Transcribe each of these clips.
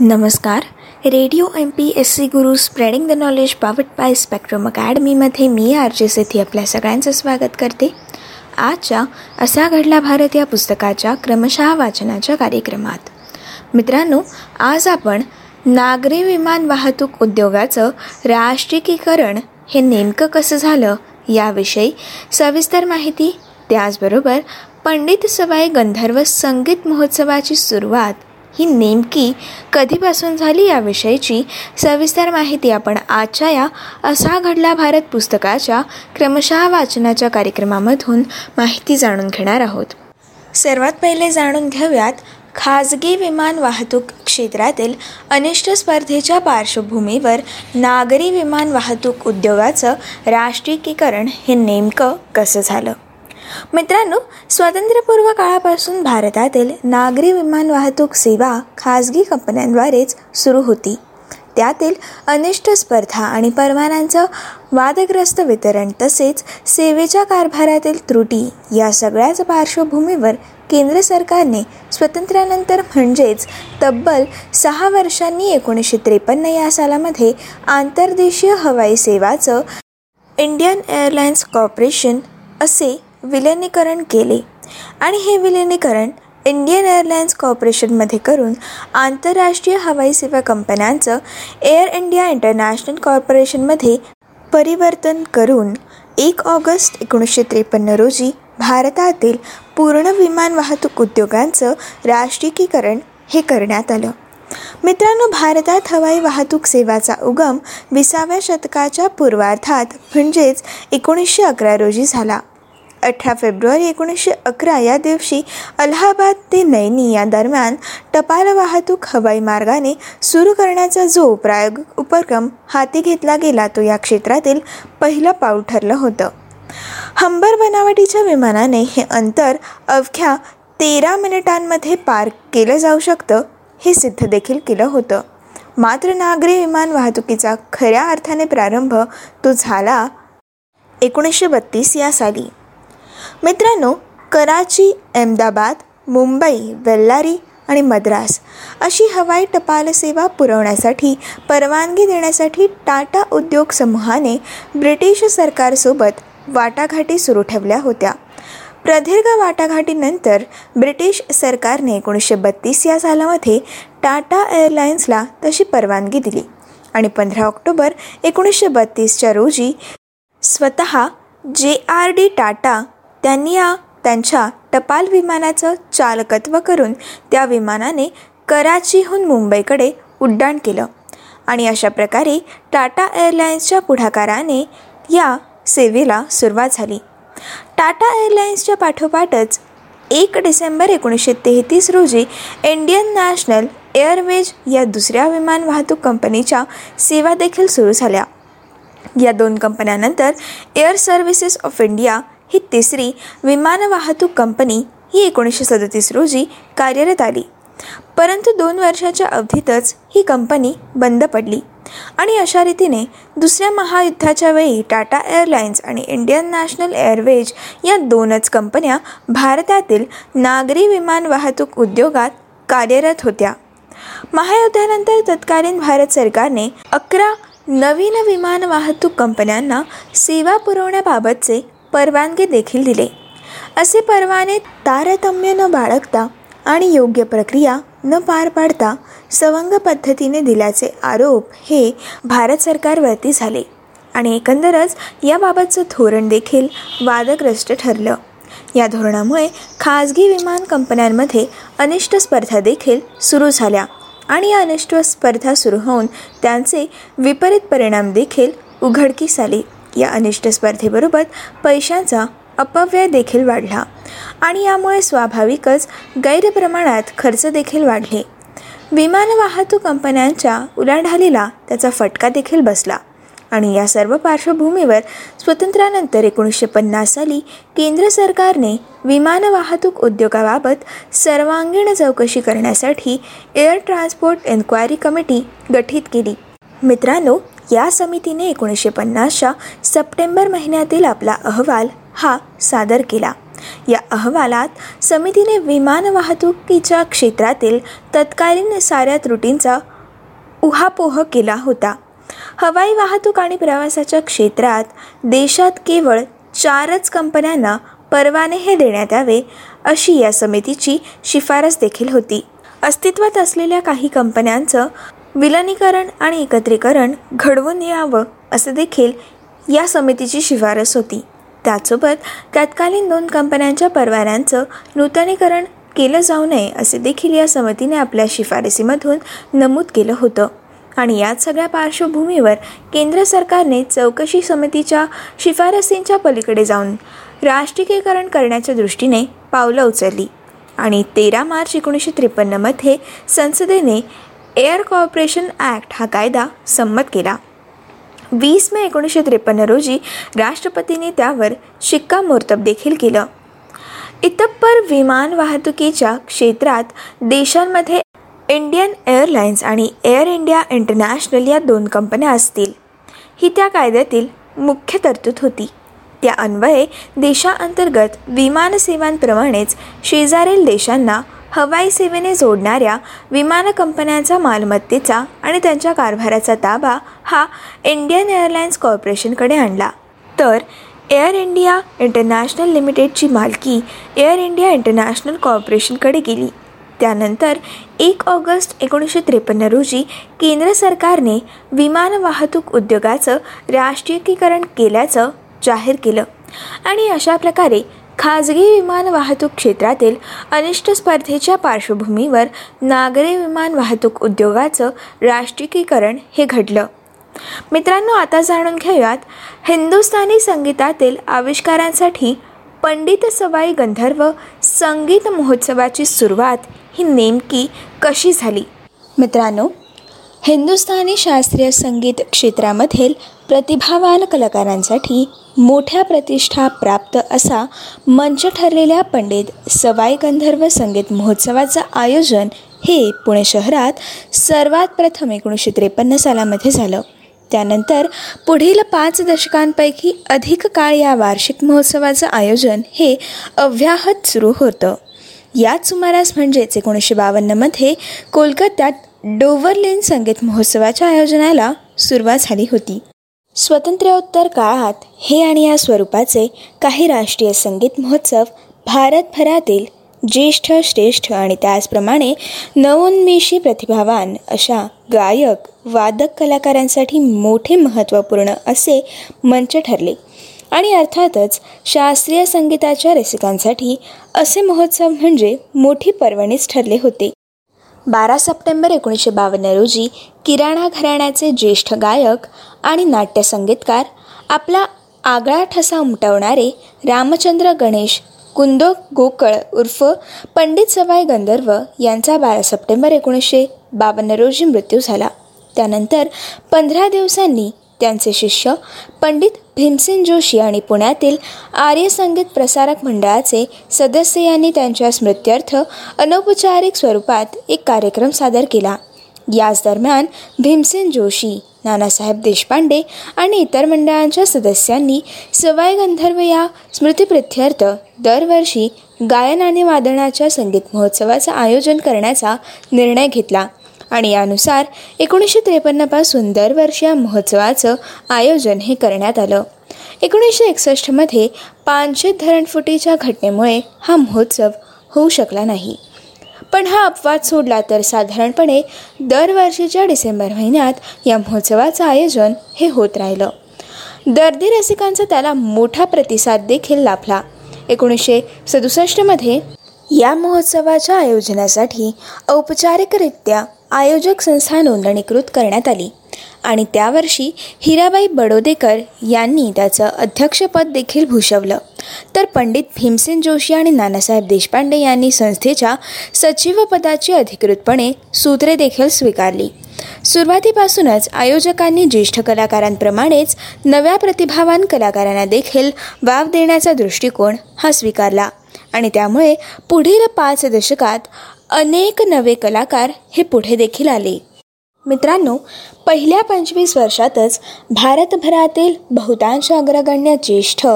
नमस्कार. Radio M P S C Guru spreading the knowledge powered by Spectrum अकॅडमीमध्ये मी R J Sethi आपल्या सगळ्यांचं स्वागत करते. आजच्या असा घडला भारत या पुस्तकाच्या क्रमशः वाचनाच्या कार्यक्रमात. मित्रांनो आज आपण नागरी विमान वाहतूक उद्योगाचं राष्ट्रीयीकरण हे नेमकं कसं झालं याविषयी सविस्तर माहिती त्याचबरोबर पंडित सवाई गंधर्व संगीत महोत्सवाची सुरुवात ही नेमकी कधीपासून झाली याविषयीची सविस्तर माहिती आपण आजच्या या असा घडला भारत पुस्तकाच्या क्रमशः वाचनाच्या कार्यक्रमामधून माहिती जाणून घेणार आहोत. सर्वात पहिले जाणून घेऊयात खाजगी विमान वाहतूक क्षेत्रातील अनिष्ट स्पर्धेच्या पार्श्वभूमीवर नागरी विमान वाहतूक उद्योगाचं राष्ट्रीयीकरण हे नेमकं कसं झालं? मित्रांनो स्वातंत्र्यपूर्व काळापासून भारतातील नागरी विमान वाहतूक सेवा खाजगी कंपन्यांद्वारेच सुरू होती. त्यातील अनिष्ट स्पर्धा आणि परवान्यांचं वादग्रस्त वितरण तसेच सेवेच्या कारभारातील त्रुटी या सगळ्याच पार्श्वभूमीवर केंद्र सरकारने स्वातंत्र्यानंतर म्हणजेच तब्बल सहा वर्षांनी एकोणीसशे त्रेपन्न या सालामध्ये आंतरदेशीय हवाई सेवाचं इंडियन एअरलाइन्स कॉर्पोरेशन असे विलिनीकरण केले. आणि हे विलिनीकरण इंडियन एअरलाइन्स कॉर्पोरेशनमध्ये करून आंतरराष्ट्रीय हवाई सेवा कंपन्यांचं एअर इंडिया इंटरनॅशनल कॉर्पोरेशनमध्ये परिवर्तन करून एक ऑगस्ट एकोणीसशे त्रेपन्न रोजी भारतातील पूर्ण विमान वाहतूक उद्योगांचं राष्ट्रीयीकरण हे करण्यात आलं. मित्रांनो भारतात हवाई वाहतूक सेवाचा उगम विसाव्या शतकाच्या पूर्वार्धात म्हणजेच एकोणीसशे अकरा रोजी झाला. अठरा फेब्रुवारी एकोणीसशे अकरा या दिवशी अलाहाबाद ते नैनी या दरम्यान टपाल वाहतूक हवाई मार्गाने सुरू करण्याचा जो प्रायोगिक उपक्रम हाती घेतला गेला तो या क्षेत्रातील पहिलं पाऊल ठरलं होतं. हंबर बनावटीच्या विमानाने हे अंतर अवघ्या तेरा मिनिटांमध्ये पार केलं जाऊ शकतं हे सिद्ध देखील केलं होतं. मात्र नागरी विमान वाहतुकीचा खऱ्या अर्थाने प्रारंभ तो झाला एकोणीसशे बत्तीस या साली. मित्रांनो कराची अहमदाबाद मुंबई बेल्लारी आणि मद्रास अशी हवाई टपाल सेवा पुरवण्यासाठी परवानगी देण्यासाठी टाटा उद्योग समूहाने ब्रिटिश सरकारसोबत वाटाघाटी सुरू ठेवल्या होत्या. प्रदीर्घ वाटाघाटीनंतर ब्रिटिश सरकारने एकोणीसशे बत्तीस या सालामध्ये टाटा एअरलाइन्सला तशी परवानगी दिली आणि पंधरा ऑक्टोबर एकोणीसशे बत्तीसच्या रोजी स्वतः जे आर डी टाटा त्यांनी या त्यांच्या टपाल विमानाचं चालकत्व करून त्या विमानाने कराचीहून मुंबईकडे उड्डाण केलं. आणि अशा प्रकारे टाटा एअरलाइन्सच्या पुढाकाराने या सेवेला सुरुवात झाली. टाटा एअरलाइन्सच्या पाठोपाठच एक डिसेंबर एकोणीसशे तेहतीस रोजी इंडियन नॅशनल एअरवेज या दुसऱ्या विमान वाहतूक कंपनीच्या सेवा देखील सुरू झाल्या. या दोन कंपन्यानंतर एअर सर्व्हिसेस ऑफ इंडिया ही तिसरी विमान वाहतूक कंपनी ही एकोणीसशे सदतीस रोजी कार्यरत आली. परंतु दोन वर्षाच्या अवधीतच ही कंपनी बंद पडली आणि अशा रीतीने दुसऱ्या महायुद्धाच्या वेळी टाटा एअरलाइन्स आणि इंडियन नॅशनल एअरवेज या दोनच कंपन्या भारतातील नागरी विमान वाहतूक उद्योगात कार्यरत होत्या. महायुद्धानंतर तत्कालीन भारत सरकारने अकरा नवीन विमान वाहतूक कंपन्यांना सेवा पुरवण्याबाबतचे परवानगी देखील दिले. असे परवाने तारतम्य न बाळगता आणि योग्य प्रक्रिया न पार पाडता सवंग पद्धतीने दिल्याचे आरोप हे भारत सरकारवरती झाले आणि एकंदरच याबाबतचं धोरण देखील वादग्रस्त ठरलं. या धोरणामुळे खाजगी विमान कंपन्यांमध्ये अनिष्ट स्पर्धा देखील सुरू झाल्या आणि या अनिष्ट स्पर्धा सुरू होऊन त्यांचे विपरीत परिणाम देखील उघडकीस आले. या अनिष्ट स्पर्धेबरोबर पैशांचा अपव्यय देखील वाढला आणि यामुळे स्वाभाविकच गैरप्रमाणात खर्च देखील वाढले. विमान वाहतूक कंपन्यांच्या उलाढालीला त्याचा फटका देखील बसला आणि या सर्व पार्श्वभूमीवर स्वातंत्र्यानंतर एकोणीसशे पन्नास साली केंद्र सरकारने विमान वाहतूक उद्योगाबाबत सर्वांगीण चौकशी करण्यासाठी एअर ट्रान्सपोर्ट एन्क्वायरी कमिटी गठीत केली. मित्रांनो या समितीने एकोणीसशे पन्नासच्या सप्टेंबर महिन्यातील आपला अहवाल हा सादर केला. या अहवालात समितीने विमान वाहतुकीच्या क्षेत्रातील तत्कालीन साऱ्या त्रुटींचा उहापोह केला होता. हवाई वाहतूक आणि प्रवासाच्या क्षेत्रात देशात केवळ चारच कंपन्यांना परवाने हे देण्यात यावे अशी या समितीची शिफारस देखील होती. अस्तित्वात असलेल्या काही कंपन्यांचं विलनीकरण आणि एकत्रीकरण घडवून यावं असं देखील या समितीची शिफारस होती. त्यासोबत तत्कालीन दोन कंपन्यांच्या परवान्यांचं नूतनीकरण केलं जाऊ नये असे देखील या समितीने आपल्या शिफारसीमधून नमूद केलं होतं. आणि याच सगळ्या पार्श्वभूमीवर केंद्र सरकारने चौकशी समितीच्या शिफारसींच्या पलीकडे जाऊन राष्ट्रीयकरण करण्याच्या दृष्टीने पावलं उचलली. आणि तेरा मार्च एकोणीसशे त्रेपन्नमध्ये संसदेने एअर कॉर्पोरेशन ॲक्ट हा कायदा संमत केला. वीस मे एकोणीसशे त्रेपन्न रोजी राष्ट्रपतींनी त्यावर शिक्कामोर्तब देखील केलं. इतप्पर विमान वाहतुकीच्या क्षेत्रात देशांमध्ये इंडियन एअरलाइन्स आणि एअर इंडिया इंटरनॅशनल या दोन कंपन्या असतील. ही त्या कायद्यातील मुख्य तरतूद होती. त्या अन्वये देशांतर्गत विमानसेवांप्रमाणेच शेजारील देशांना हवाई सेवेने जोडणाऱ्या विमान कंपन्यांचा मालमत्तेचा आणि त्यांच्या कारभाराचा ताबा हा इंडियन एअरलाइन्स कॉर्पोरेशनकडे आणला. तर एअर इंडिया इंटरनॅशनल लिमिटेडची मालकी एअर इंडिया इंटरनॅशनल कॉर्पोरेशनकडे गेली. त्यानंतर एक ऑगस्ट एकोणीसशे त्रेपन्न रोजी केंद्र सरकारने विमान वाहतूक उद्योगाचं राष्ट्रीयीकरण केल्याचं जाहीर केलं आणि अशा प्रकारे खाजगी विमान वाहतूक क्षेत्रातील अनिष्ट स्पर्धेच्या पार्श्वभूमीवर नागरी विमान वाहतूक उद्योगाचं राष्ट्रीयीकरण हे घडलं. मित्रांनो आता जाणून घेऊयात हिंदुस्थानी संगीतातील आविष्कारांसाठी पंडित सवाई गंधर्व संगीत महोत्सवाची सुरुवात ही नेमकी कशी झाली? मित्रांनो हिंदुस्थानी शास्त्रीय संगीत क्षेत्रामधील प्रतिभावान कलाकारांसाठी मोठ्या प्रतिष्ठा प्राप्त असा मंच ठरलेल्या पंडित सवाई गंधर्व संगीत महोत्सवाचं आयोजन हे पुणे शहरात सर्वात प्रथम एकोणीसशे त्रेपन्न सालामध्ये झालं. त्यानंतर पुढील पाच दशकांपैकी अधिक काळ या वार्षिक महोत्सवाचं आयोजन हे अव्याहत सुरू होतं. याच सुमारास म्हणजेच एकोणीसशे बावन्नमध्ये कोलकात्यात डोवरलेन संगीत महोत्सवाच्या आयोजनाला सुरुवात झाली होती. स्वातंत्र्योत्तर काळात हे आणि या स्वरूपाचे काही राष्ट्रीय संगीत महोत्सव भारतभरातील ज्येष्ठ श्रेष्ठ आणि त्याचप्रमाणे नवोन्मेषी प्रतिभावान अशा गायक वादक कलाकारांसाठी मोठे महत्त्वपूर्ण असे मंच ठरले. आणि अर्थातच शास्त्रीय संगीताच्या रसिकांसाठी असे महोत्सव म्हणजे मोठी पर्वणीच ठरले होते. बारा सप्टेंबर एकोणीसशे बावन्न रोजी किराणा घराण्याचे ज्येष्ठ गायक आणि नाट्यसंगीतकार आपला आगळा ठसा उमटवणारे रामचंद्र गणेश कुंदो गोकळ उर्फ पंडित सवाई गंधर्व यांचा बारा सप्टेंबर एकोणीसशे बावन्न रोजी मृत्यू झाला. त्यानंतर पंधरा दिवसांनी त्यांचे शिष्य पंडित भीमसेन जोशी आणि पुण्यातील आर्य संगीत प्रसारक मंडळाचे सदस्य यांनी त्यांच्या स्मृत्यर्थ अनौपचारिक स्वरूपात एक कार्यक्रम सादर केला. याच दरम्यान भीमसेन जोशी नानासाहेब देशपांडे आणि इतर मंडळांच्या सदस्यांनी सवाई गंधर्व या स्मृतिप्रित्यर्थ दरवर्षी गायन आणि वादनाच्या संगीत महोत्सवाचं आयोजन करण्याचा निर्णय घेतला. आणि यानुसार एकोणीसशे त्रेपन्नपासून दरवर्षी या महोत्सवाचं आयोजन हे करण्यात आलं. एकोणीसशे एकसष्टमध्ये पानशेत धरणफुटीच्या घटनेमुळे हा महोत्सव होऊ शकला नाही. पण हा अपवाद सोडला तर साधारणपणे दरवर्षीच्या डिसेंबर महिन्यात या महोत्सवाचं आयोजन हे होत राहिलं. दर्दी रसिकांचा त्याला मोठा प्रतिसाद देखील लाभला. एकोणीसशे सदुसष्टमध्ये या महोत्सवाच्या आयोजनासाठी औपचारिकरित्या आयोजक संस्था नोंदणीकृत करण्यात आली. आणि त्यावर्षी हिराबाई बडोदेकर यांनी त्याचं अध्यक्षपद देखील भूषवलं. तर पंडित भीमसेन जोशी आणि नानासाहेब देशपांडे यांनी संस्थेच्या सचिवपदाची अधिकृतपणे सूत्रे देखील स्वीकारली. सुरुवातीपासूनच आयोजकांनी ज्येष्ठ कलाकारांप्रमाणेच नव्या प्रतिभावान कलाकारांना देखील वाव देण्याचा दृष्टिकोन हा स्वीकारला. आणि त्यामुळे पुढील पाच दशकात अनेक नवे कलाकार हे पुढे देखील आले. मित्रांनो पहिल्या पंचवीस वर्षातच भारतभरातील बहुतांश अग्रगण्य ज्येष्ठ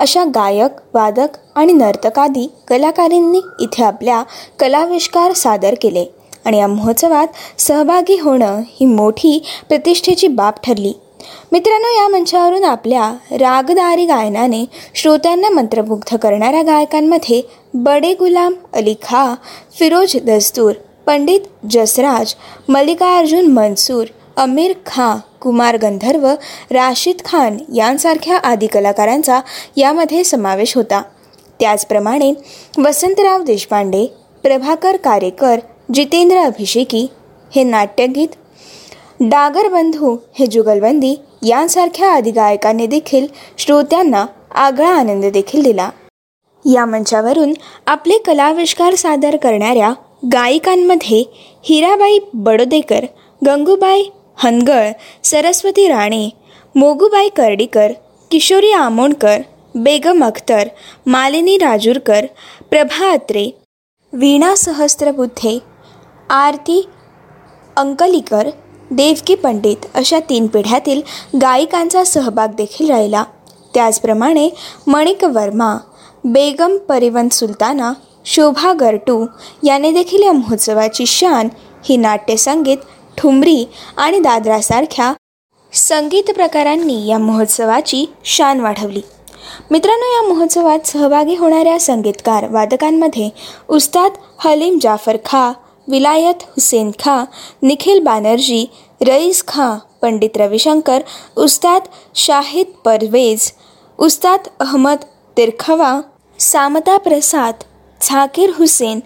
अशा गायक वादक आणि नर्तकादी कलाकारांनी इथे आपल्या कलाविष्कार सादर केले आणि या महोत्सवात सहभागी होणं ही मोठी प्रतिष्ठेची बाब ठरली. मित्रांनो या मंचावरून आपल्या रागदारी गायनाने श्रोत्यांना मंत्रमुग्ध करणाऱ्या गायकांमध्ये बडे गुलाम अली खा फिरोज दस्तूर पंडित जसराज मल्लिकार्जुन मनसूर अमीर खां कुमार गंधर्व राशिद खान यांसारख्या आदी कलाकारांचा यामध्ये समावेश होता. त्याचप्रमाणे वसंतराव देशपांडे प्रभाकर कारेकर जितेंद्र अभिषेकी हे नाट्यगीत डागर बंधू हे जुगलबंदी यांसारख्या आदी गायकांनी देखील श्रोत्यांना आगळा आनंद देखील दिला. या मंचावरून आपले कलाविष्कार सादर करणाऱ्या गायिकांमध्ये हिराबाई बडोदेकर गंगूबाई हनगळ सरस्वती राणे मोगूबाई कर्डीकर किशोरी आमोणकर बेगम अख्तर मालिनी राजूरकर प्रभा अत्रे वीणा सहस्त्रबुद्धे आरती अंकलीकर देवकी पंडित अशा तीन पिढ्यातील गायिकांचा सहभाग देखील राहिला. त्याचप्रमाणे मणिक वर्मा बेगम परिवन सुलताना शोभा गरटू याने देखील या महोत्सवाची शान ही नाट्यसंगीत ठुमरी आणि दादरासारख्या संगीत प्रकारांनी या महोत्सवाची शान वाढवली. मित्रांनो या महोत्सवात सहभागी होणाऱ्या संगीतकार वादकांमध्ये उस्ताद हलीम जाफर खा विलायत हुसेन खा निखिल बॅनर्जी रईस खां पंडित रविशंकर उस्ताद शाहिद परवेज उस्ताद अहमद तिरखवा सामता प्रसाद झाकीर हुसेन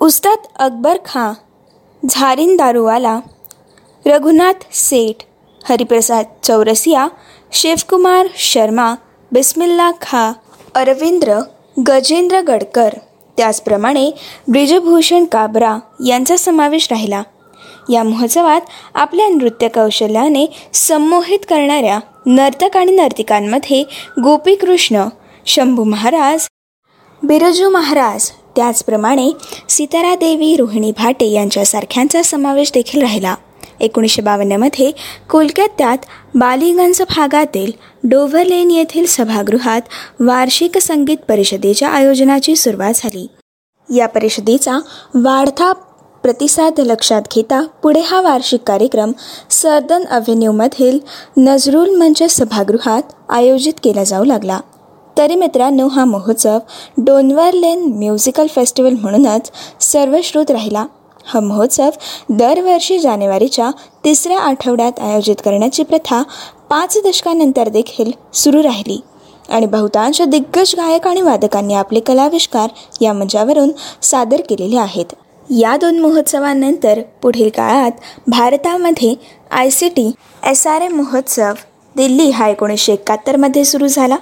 उस्ताद अकबर खां झारीन दारूवाला रघुनाथ सेठ हरिप्रसाद चौरसिया शिवकुमार शर्मा बिस्मिल्ला खा अरविंद्र गजेंद्र गडकर. त्याचप्रमाणे ब्रिजभूषण काबरा यांचा समावेश राहिला. या महोत्सवात आपल्या नृत्य कौशल्याने संमोहित करणाऱ्या नर्तक आणि नर्तिकांमध्ये गोपीकृष्ण शंभू महाराज बिरजू महाराज त्याचप्रमाणे सितारादेवी रोहिणी भाटे यांच्यासारख्यांचा समावेश देखील राहिला. एकोणीसशे बावन्नमध्ये कोलकात्यात बालिगंज भागातील डोव्हरलेन येथील सभागृहात वार्षिक संगीत परिषदेच्या आयोजनाची सुरुवात झाली. या परिषदेचा वाढता प्रतिसाद लक्षात घेता पुढे हा वार्षिक कार्यक्रम सर्दन अव्हेन्यूमधील नजरुल मंच सभागृहात आयोजित केला जाऊ लागला. तरी मित्रांनो हा महोत्सव डोनवर लेन म्युझिकल फेस्टिवल म्हणूनच सर्वश्रुत राहिला. हा महोत्सव दरवर्षी जानेवारीच्या तिसऱ्या आठवड्यात आयोजित करण्याची प्रथा पाच दशकानंतर देखील सुरू राहिली. आणि बहुतांश दिग्गज गायक आणि वादकांनी आपले कलाविष्कार या मंचावरून सादर केलेले आहेत. या दोन महोत्सवांनंतर पुढील काळात भारतामध्ये I C T S R M महोत्सव दिल्ली हा एकोणीसशे एकाहत्तरमध्ये सुरू झाला.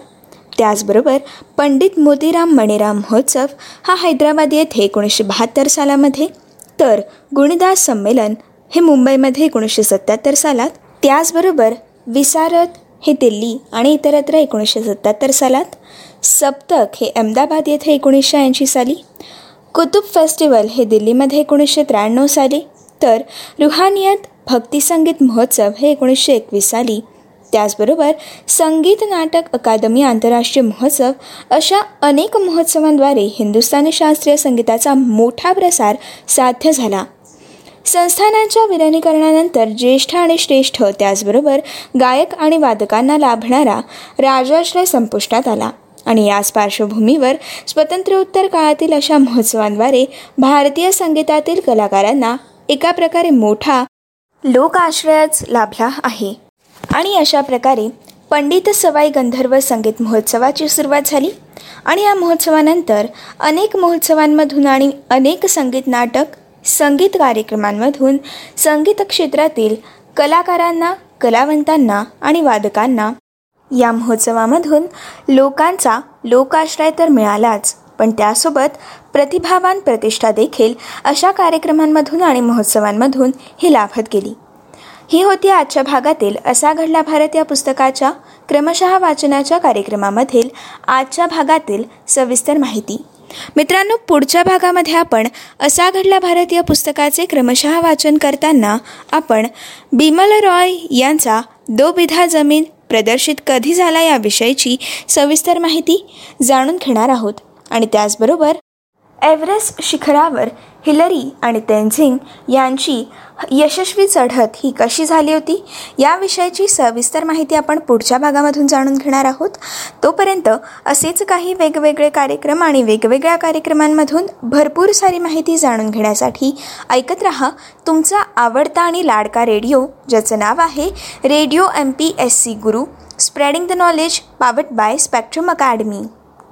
त्याचबरोबर पंडित मोतीराम मणिराम महोत्सव हा हैदराबाद येथे एकोणीसशे बहात्तर सालामध्ये. तर गुणदास संमेलन हे मुंबईमध्ये एकोणीसशे सत्त्याहत्तर सालात. त्याचबरोबर विसारत हे दिल्ली आणि इतरत्र एकोणीसशे सत्त्याहत्तर सालात. सप्तक हे अहमदाबाद येथे एकोणीसशे ऐंशी साली. कुतुब फेस्टिवल हे दिल्लीमध्ये एकोणीसशे त्र्याण्णव साली तर रुहानियत भक्तिसंगीत महोत्सव हे एकोणीसशे एकवीस साली. त्याचबरोबर संगीत नाटक अकादमी आंतरराष्ट्रीय महोत्सव अशा अनेक महोत्सवांद्वारे हिंदुस्थानी शास्त्रीय संगीताचा मोठा प्रसार साध्य झाला. संस्थानांच्या विलिनीकरणानंतर ज्येष्ठ आणि श्रेष्ठ त्याचबरोबर गायक आणि वादकांना लाभणारा राजाश्रय संपुष्टात आला. आणि याच पार्श्वभूमीवर स्वातंत्र्योत्तर काळातील अशा महोत्सवांद्वारे भारतीय संगीतातील कलाकारांना एका प्रकारे मोठा लोकाश्रयच लाभला आहे. आणि अशा प्रकारे पंडित सवाई गंधर्व संगीत महोत्सवाची सुरुवात झाली आणि या महोत्सवानंतर अनेक महोत्सवांमधून आणि अनेक संगीत नाटक संगीत कार्यक्रमांमधून संगीत क्षेत्रातील कलाकारांना कलावंतांना आणि वादकांना या महोत्सवामधून लोकांचा लोकाश्रय तर मिळालाच पण त्यासोबत प्रतिभावान प्रतिष्ठा देखील अशा कार्यक्रमांमधून आणि महोत्सवांमधून ही लाभत गेली. ही होती आजच्या भागातील असा घडला भारत या पुस्तकाच्या क्रमशः वाचनाच्या कार्यक्रमामधील आजच्या भागातील सविस्तर माहिती. मित्रांनो पुढच्या भागामध्ये आपण असा घडला भारतीय पुस्तकाचे क्रमशः वाचन करताना आपण बिमल रॉय यांचा दो बिधा जमीन प्रदर्शित कधी झाला याविषयीची सविस्तर माहिती जाणून घेणार आहोत. आणि त्याचबरोबर एव्हरेस्ट शिखरावर हिलरी आणि तेन्झिंग यांची यशस्वी चढत ही कशी झाली होती? याविषयीची सविस्तर माहिती आपण पुढच्या भागामधून जाणून घेणार आहोत. तोपर्यंत असेच काही वेगवेगळे कार्यक्रम आणि वेगवेगळ्या कार्यक्रमांमधून भरपूर सारी माहिती जाणून घेण्यासाठी ऐकत रहा तुमचा आवडता आणि लाडका रेडिओ ज्याचं नाव आहे radio M P S C Guru spreading the knowledge powered by spectrum academy.